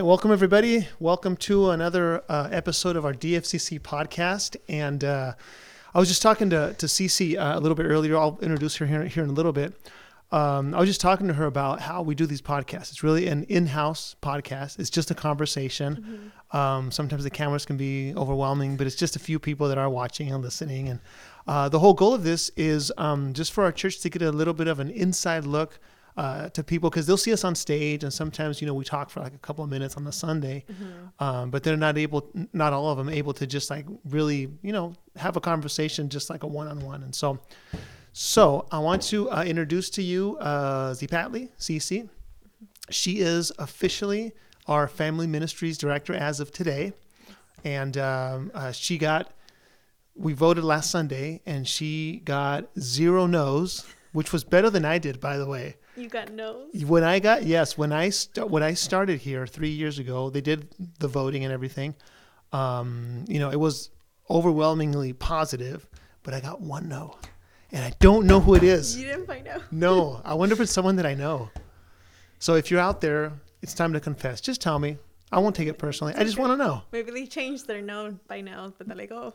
right, welcome everybody. Welcome to another uh, episode of our DFCC podcast. And uh, I was just talking to to Cece uh, a little bit earlier. I'll introduce her here, here in a little bit. Um, I was just talking to her about how we do these podcasts. It's really an in-house podcast. It's just a conversation. Um, sometimes the cameras can be overwhelming, but it's just a few people that are watching and listening. And uh, the whole goal of this is um, just for our church to get a little bit of an inside look uh, to people because they'll see us on stage, and sometimes you know we talk for like a couple of minutes on the Sunday, um, but they're not able, not all of them, able to just like really you know have a conversation just like a one-on-one. And so, so I want to uh, introduce to you uh, Zipatley Cece. She is officially our family ministries director as of today, and um, uh, she got. We voted last Sunday, and she got zero no's, which was better than I did, by the way. You got nose. When I got yes, when I st- when I started here three years ago, they did the voting and everything. Um, you know, it was overwhelmingly positive, but I got one no, and I don't know who it is. You didn't find out. No, I wonder if it's someone that I know. So if you're out there, it's time to confess. Just tell me. I won't take it personally. I just want to know. Maybe they changed their no by now, but they're like, oh.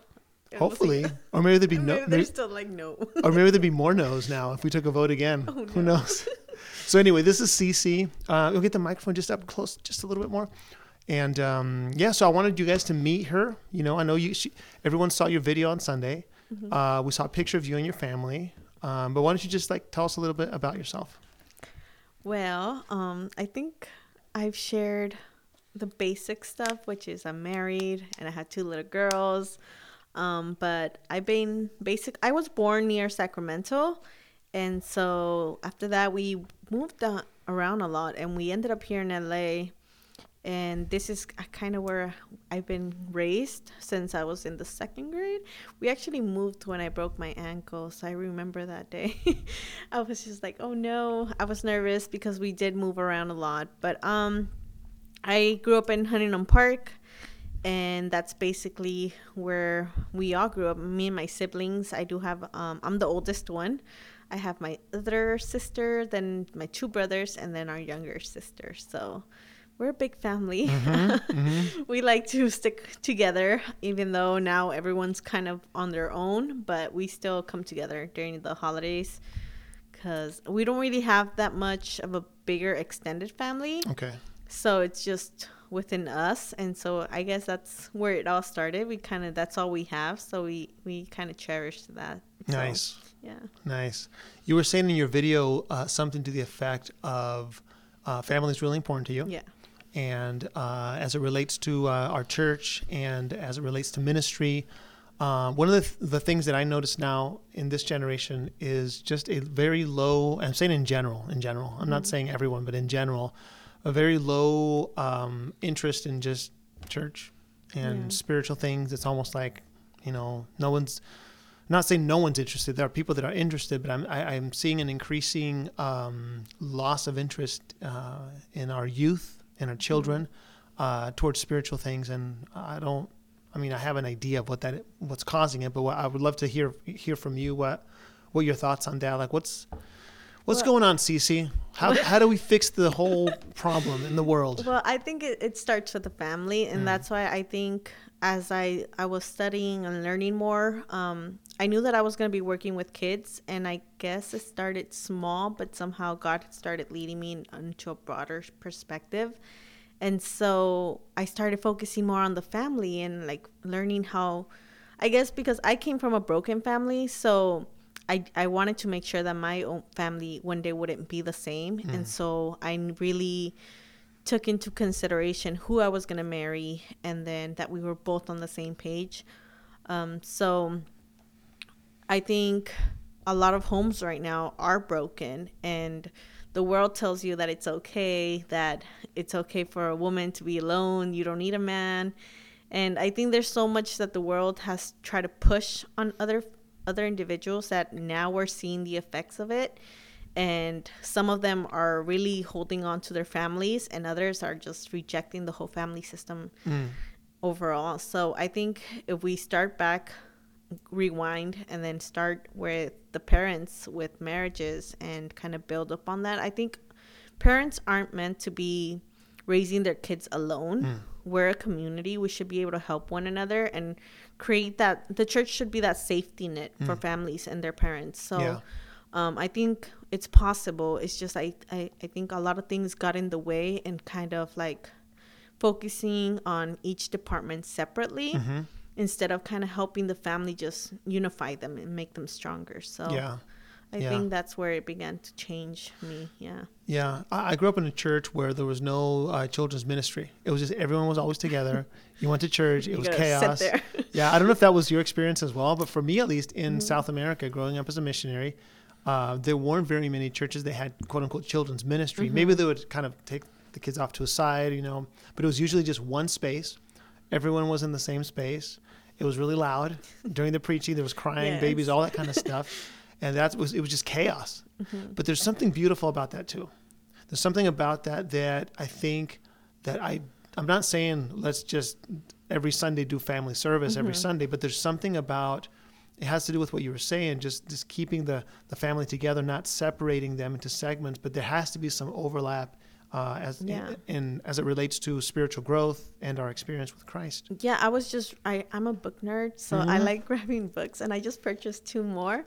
Hopefully, like- or maybe there'd be no, they're maybe, still like no. or maybe there'd be more no's now if we took a vote again. Oh, Who no. knows? so anyway, this is Cece. Uh, you'll get the microphone just up close, just a little bit more. And um, yeah, so I wanted you guys to meet her. You know, I know you. She, everyone saw your video on Sunday. Mm-hmm. Uh, we saw a picture of you and your family. Um, but why don't you just like tell us a little bit about yourself? Well, um, I think I've shared the basic stuff, which is I'm married and I had two little girls. Um, but I've been basic. I was born near Sacramento, and so after that we moved around a lot, and we ended up here in LA. And this is kind of where I've been raised since I was in the second grade. We actually moved when I broke my ankle, so I remember that day. I was just like, "Oh no!" I was nervous because we did move around a lot. But um, I grew up in Huntington Park, and that's basically where we all grew up. Me and my siblings. I do have. Um, I'm the oldest one. I have my other sister, then my two brothers, and then our younger sister. So we're a big family. we like to stick together, even though now everyone's kind of on their own, but we still come together during the holidays because we don't really have that much of a bigger extended family. Okay. So it's just within us. And so I guess that's where it all started. We kind of, that's all we have. So we, we kind of cherish that. So, Nice. Yeah. Nice. You were saying in your video uh, something to the effect of uh, family is really important to you. Yeah. and uh, as it relates to uh, our church and as it relates to ministry. Uh, one of the, th- the things that I notice now in this generation is just a very low, I'm saying in general, in general, I'm not saying everyone, but in general, a very low um, interest in just church and Yeah. spiritual things. It's almost like, you know, no one's, I'm not saying no one's interested. There are people that are interested, but I'm, I, I'm seeing an increasing um, loss of interest uh, in our youth and our children uh, towards spiritual things. And I don't, I mean, I have an idea of what that, what's causing it, but what, I would love to hear hear from you what, what your thoughts on that. Like, what's, what's Well- going on, Cece? How, how do we fix the whole problem in the world? Well, I think it, it starts with the family, and that's why I think as I I was studying and learning more, um, I knew that I was going to be working with kids, and I guess it started small, but somehow God started leading me into a broader perspective, and so I started focusing more on the family and like learning how, I guess because I came from a broken family, so. I, I wanted to make sure that my own family one day wouldn't be the same. And so I really took into consideration who I was going to marry and then that we were both on the same page. Um, so I think a lot of homes right now are broken and the world tells you that it's okay, that it's okay for a woman to be alone, you don't need a man. And I think there's so much that the world has tried to push on other other individuals that now we're seeing the effects of it and some of them are really holding on to their families and others are just rejecting the whole family system overall so i think if we start back rewind and then start with the parents with marriages and kind of build up on that i think parents aren't meant to be raising their kids alone. Mm. We're a community. We should be able to help one another and create that. The church should be that safety net for families and their parents. So, Mm. Yeah. um, I think it's possible. It's just I, I I think a lot of things got in the way and kind of like focusing on each department separately Mm-hmm. instead of kind of helping the family just unify them and make them stronger. So Yeah. I Yeah. think that's where it began to change me. Yeah. Yeah, I I grew up in a church where there was no uh, children's ministry. It was just everyone was always together. You went to church, it was chaos. yeah, I don't know if that was your experience as well, but for me at least in Mm-hmm. South America, growing up as a missionary, uh, there weren't very many churches that had quote unquote children's ministry. Maybe Mm-hmm. they would kind of take the kids off to a side, you know, but it was usually just one space. Everyone was in the same space. It was really loud during the preaching. There was crying, babies, all that kind of stuff, and that was it was just chaos. Mm-hmm. But there's something beautiful about that too. There's something about that that I think that I I'm not saying let's just every Sunday do family service every Sunday, but there's something about it has to do with what you were saying, just just keeping the the family together, not separating them into segments, but there has to be some overlap uh, as Yeah. in, in as it relates to spiritual growth and our experience with Christ. Yeah, I was just I I'm a book nerd, so I Mhm. like grabbing books, and I just purchased two more,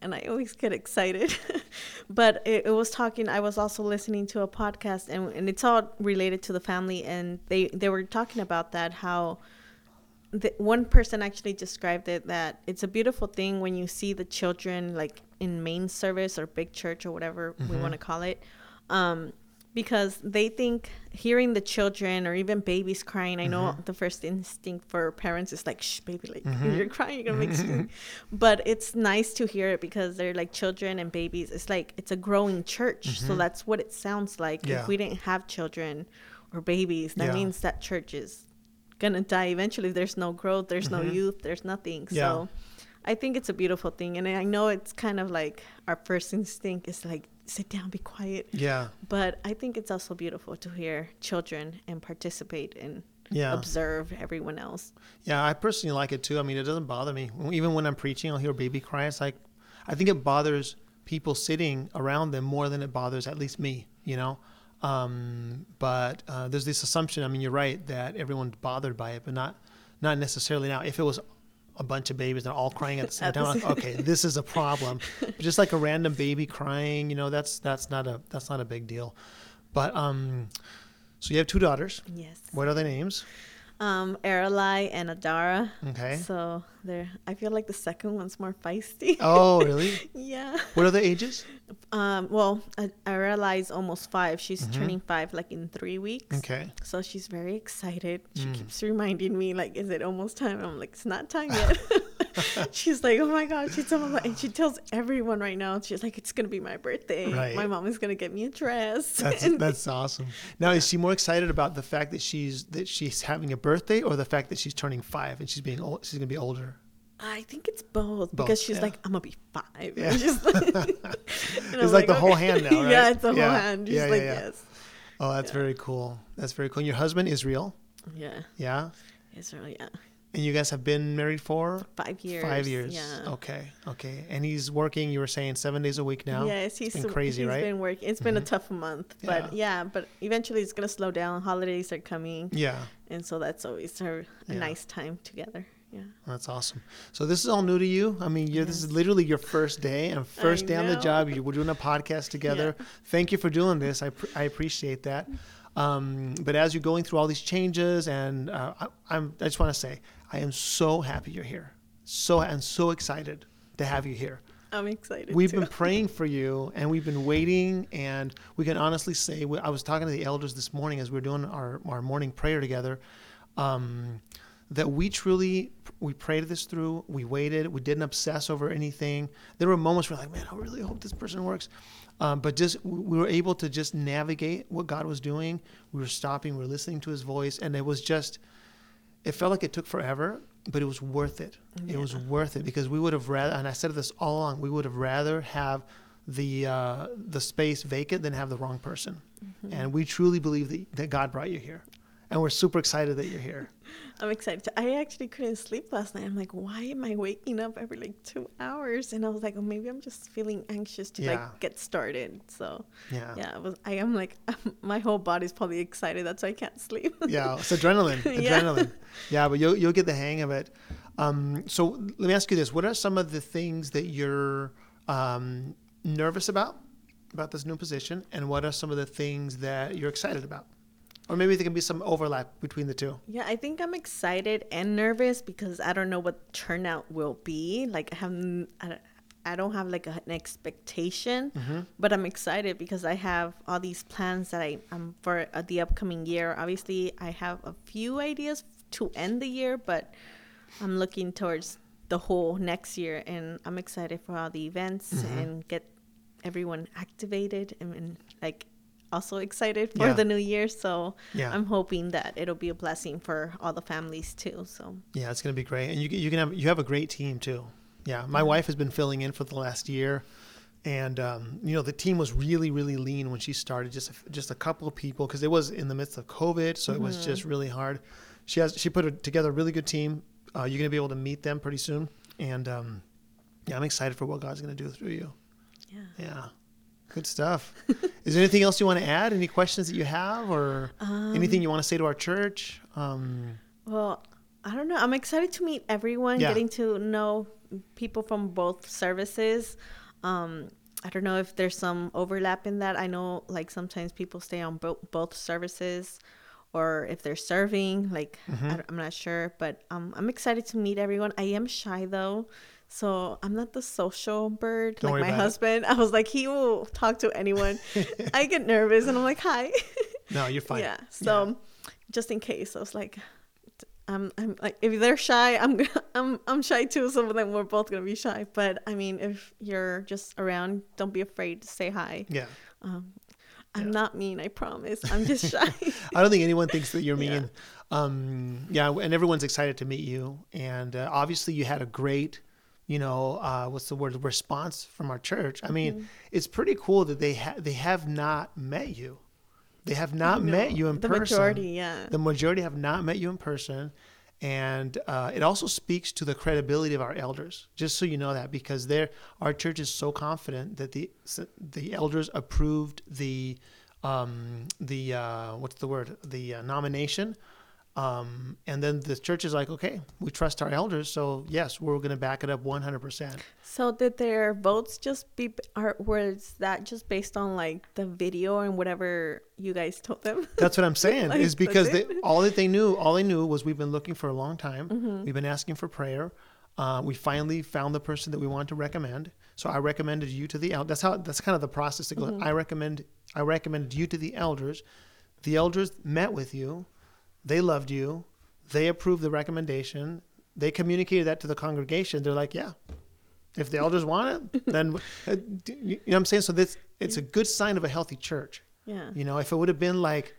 and I always get excited. but it, it was talking. I was also listening to a podcast, and and it's all related to the family, and they they were talking about that how. The, one person actually described it that it's a beautiful thing when you see the children like in main service or big church or whatever we Mhm. want to call it um, because they think hearing the children or even babies crying. I know Mhm. the first instinct for parents is like, "Shh, baby, like Mhm. you're crying, you're gonna make." scene." But it's nice to hear it because they're like children and babies. It's like it's a growing church, so Mhm. that's what it sounds like. Yeah. If we didn't have children or babies, that Yeah. means that church is gonna die eventually. There's no growth, there's no Mhm. youth, there's nothing. Yeah. So. I think it's a beautiful thing, and I know it's kind of like our first instinct is like sit down, be quiet. Yeah, But I think it's also beautiful to hear children and participate and yeah. observe everyone else. Yeah, I personally like it too. I mean, it doesn't bother me. Even when I'm preaching, I'll hear a baby cry. It's like, I think it bothers people sitting around them more than it bothers at least me, you know? Um, but uh, there's this assumption, I mean, you're right, that everyone's bothered by it, but not, not necessarily now. If it was a bunch of babies and all crying at the same the time, like, okay, this is a problem. But just like a random baby crying, you know, that's, that's not a, that's not a big deal. But, um, so you have two daughters. Yes. What are their names? Um, Aralai and Adara. Okay. So they're. I feel like the second one's more feisty. Oh, really? yeah. What are their ages? Um. Well, I, Aralai is almost five. She's Mhm. turning five like in three weeks. Okay. So she's very excited. She Mm. keeps reminding me, like, is it almost time? I'm like, it's not time yet. she's like, oh my God. She's me, and she tells everyone right now, she's like, it's going to be my birthday. Right. My mom is going to get me a dress. That's And- that's awesome. Now, is she more excited about the fact that she's that she's having a birthday, or the fact that she's turning five and she's being old, she's gonna be older? I think it's both, Both, because she's yeah. like, I'm to be five. Yeah. And she's like, and It's like the whole hand now, right? yeah, it's the Yeah. whole hand. She's Yeah, yeah, like, yeah. yes. Oh, that's Yeah. very cool. That's very cool. And your husband Israel, Yeah. yeah, Israel. yeah. and you guys have been married for Five years. five years. Yeah. Okay, okay. And he's working. You were saying seven days a week now. Yes, he's been crazy, he's right? been working. It's been a Mhm. tough month, but yeah. but eventually it's gonna slow down. Holidays are coming, Yeah, and so that's always a, a Yeah. nice time together. Yeah. that's awesome. So this is all new to you. I mean, you're, this is literally your first day and first day on the job. You we're doing a podcast together. Thank you for doing this. I, pr- I appreciate that. Um, but as you're going through all these changes, and uh, I, I'm, I just want to say, I am so happy you're here. So and so excited to have you here. I'm excited. We've too. been praying for you, and we've been waiting, and we can honestly say, I was talking to the elders this morning as we were doing our, our morning prayer together, um, that we truly we prayed this through. We waited. We didn't obsess over anything. There were moments where like, man, I really hope this person works. Um, but just we were able to just navigate what God was doing. We were stopping. We were listening to His voice, and it was just. It felt like it took forever, but it was worth it. It was worth it because we would have rather, and I said this all along, we would have rather have the uh, the space vacant than have the wrong person. Mm-hmm. And we truly believe that, that God brought you here. And we're super excited that you're here. I'm excited. I actually couldn't sleep last night. I'm like, why am I waking up every like two hours? And I was like, oh, maybe I'm just feeling anxious to Yeah. like get started. So Yeah. yeah, I was. I am like, my whole body's probably excited. That's why I can't sleep. Yeah, it's adrenaline. Yeah. Adrenaline. Yeah, but you'll you'll get the hang of it. Um, so let me ask you this: What are some of the things that you're um, nervous about about this new position, and what are some of the things that you're excited about? Or maybe there can be some overlap between the two. Yeah, I think I'm excited and nervous because I don't know what turnout will be. Like I have, don't- I don't have like an expectation, mm-hmm. but I'm excited because I have all these plans that I am for uh, the upcoming year. Obviously, I have a few ideas to end the year, but I'm looking towards the whole next year, and I'm excited for all the events mm-hmm. and get everyone activated and, and like also excited for Yeah. the new year. So Yeah. I'm hoping that it'll be a blessing for all the families too. So Yeah, it's going to be great, and you you can have you have a great team too. Yeah, my wife has been filling in for the last year, and um, you know the team was really really lean when she started. Just a, just a couple of people because it was in the midst of COVID, so it was just really hard. She has she put a, together a really good team. Uh, you're going to be able to meet them pretty soon, and um, yeah, I'm excited for what God's going to do through you. yeah. Yeah, good stuff. Is there anything else you want to add? Any questions that you have, or anything you want to say to our church? Um, Well, I don't know. I'm excited to meet everyone, Yeah. getting to know people from both services. Um, I don't know if there's some overlap in that. I know like sometimes people stay on bo- both services or if they're serving, like Mm-hmm. I am not sure, but um, I'm excited to meet everyone. I am shy though. So I'm not the social bird Don't like my about it. husband. I was like, he will talk to anyone. I get nervous and I'm like, hi. no, you're fine. Yeah. So just in case, I was like, I'm, I'm like, if they're shy, I'm, I'm, I'm shy too. So then we're both gonna be shy. But I mean, if you're just around, don't be afraid to say hi. yeah. Um, I'm not mean, I promise. I'm just shy. I don't think anyone thinks that you're mean. Yeah. Um, yeah, and everyone's excited to meet you. And uh, obviously, you had a great, you know, uh, what's the word, response from our church. I mean, Mm-hmm. it's pretty cool that they ha- they have not met you. They have not met you in the person. majority, yeah. The majority have not met you in person. And uh, it also speaks to the credibility of our elders, just so you know that, because they're, our church is so confident that the the elders approved the um, the uh, what's the word the uh, nomination, um, and then the church is like, okay, we trust our elders, so yes, we're going to back it up 100. percent So did their votes just be, or was that just based on like the video and whatever you guys told them? That's what I'm saying. Like, is because they, all that they knew, all they knew was we've been looking for a long time. Mm-hmm. We've been asking for prayer. Uh, we finally found the person that we wanted to recommend. So I recommended you to the el- that's how that's kind of the process to go. Mm-hmm. I recommend I recommended you to the elders. The elders met with you. They loved you. They approved the recommendation. They communicated that to the congregation. They're like, yeah, if the elders want it, then uh, d- you know what I'm saying. So this it's a good sign of a healthy church. Yeah. You know, if it would have been like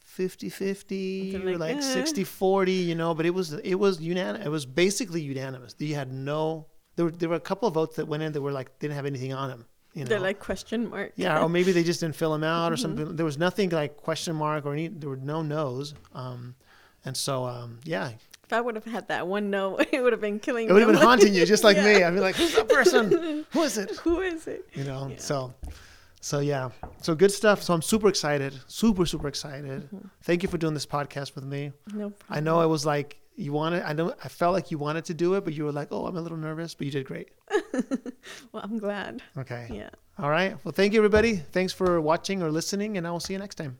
50 50 Something or like, like eh. 60 40, you know, but it was it was unanimous. It was basically unanimous. You had no there were there were a couple of votes that went in that were like didn't have anything on them, you know. They're like question mark. yeah, or maybe they just didn't fill them out or Mm-hmm. something. There was nothing like question mark or any there were no no's. Um and so um yeah, If I would have had that one no, it would have been killing it would have been haunting you just like me. I'd be like, "Who's that person? Who is it?" Who is it? you know Yeah. so so yeah so good stuff so i'm super excited super super excited Mm-hmm. thank you for doing this podcast with me No i know i was like you wanted i know i felt like you wanted to do it but you were like oh i'm a little nervous but you did great well, I'm glad. Okay. Yeah. All right. Well, thank you, everybody. Thanks for watching or listening, and I will see you next time.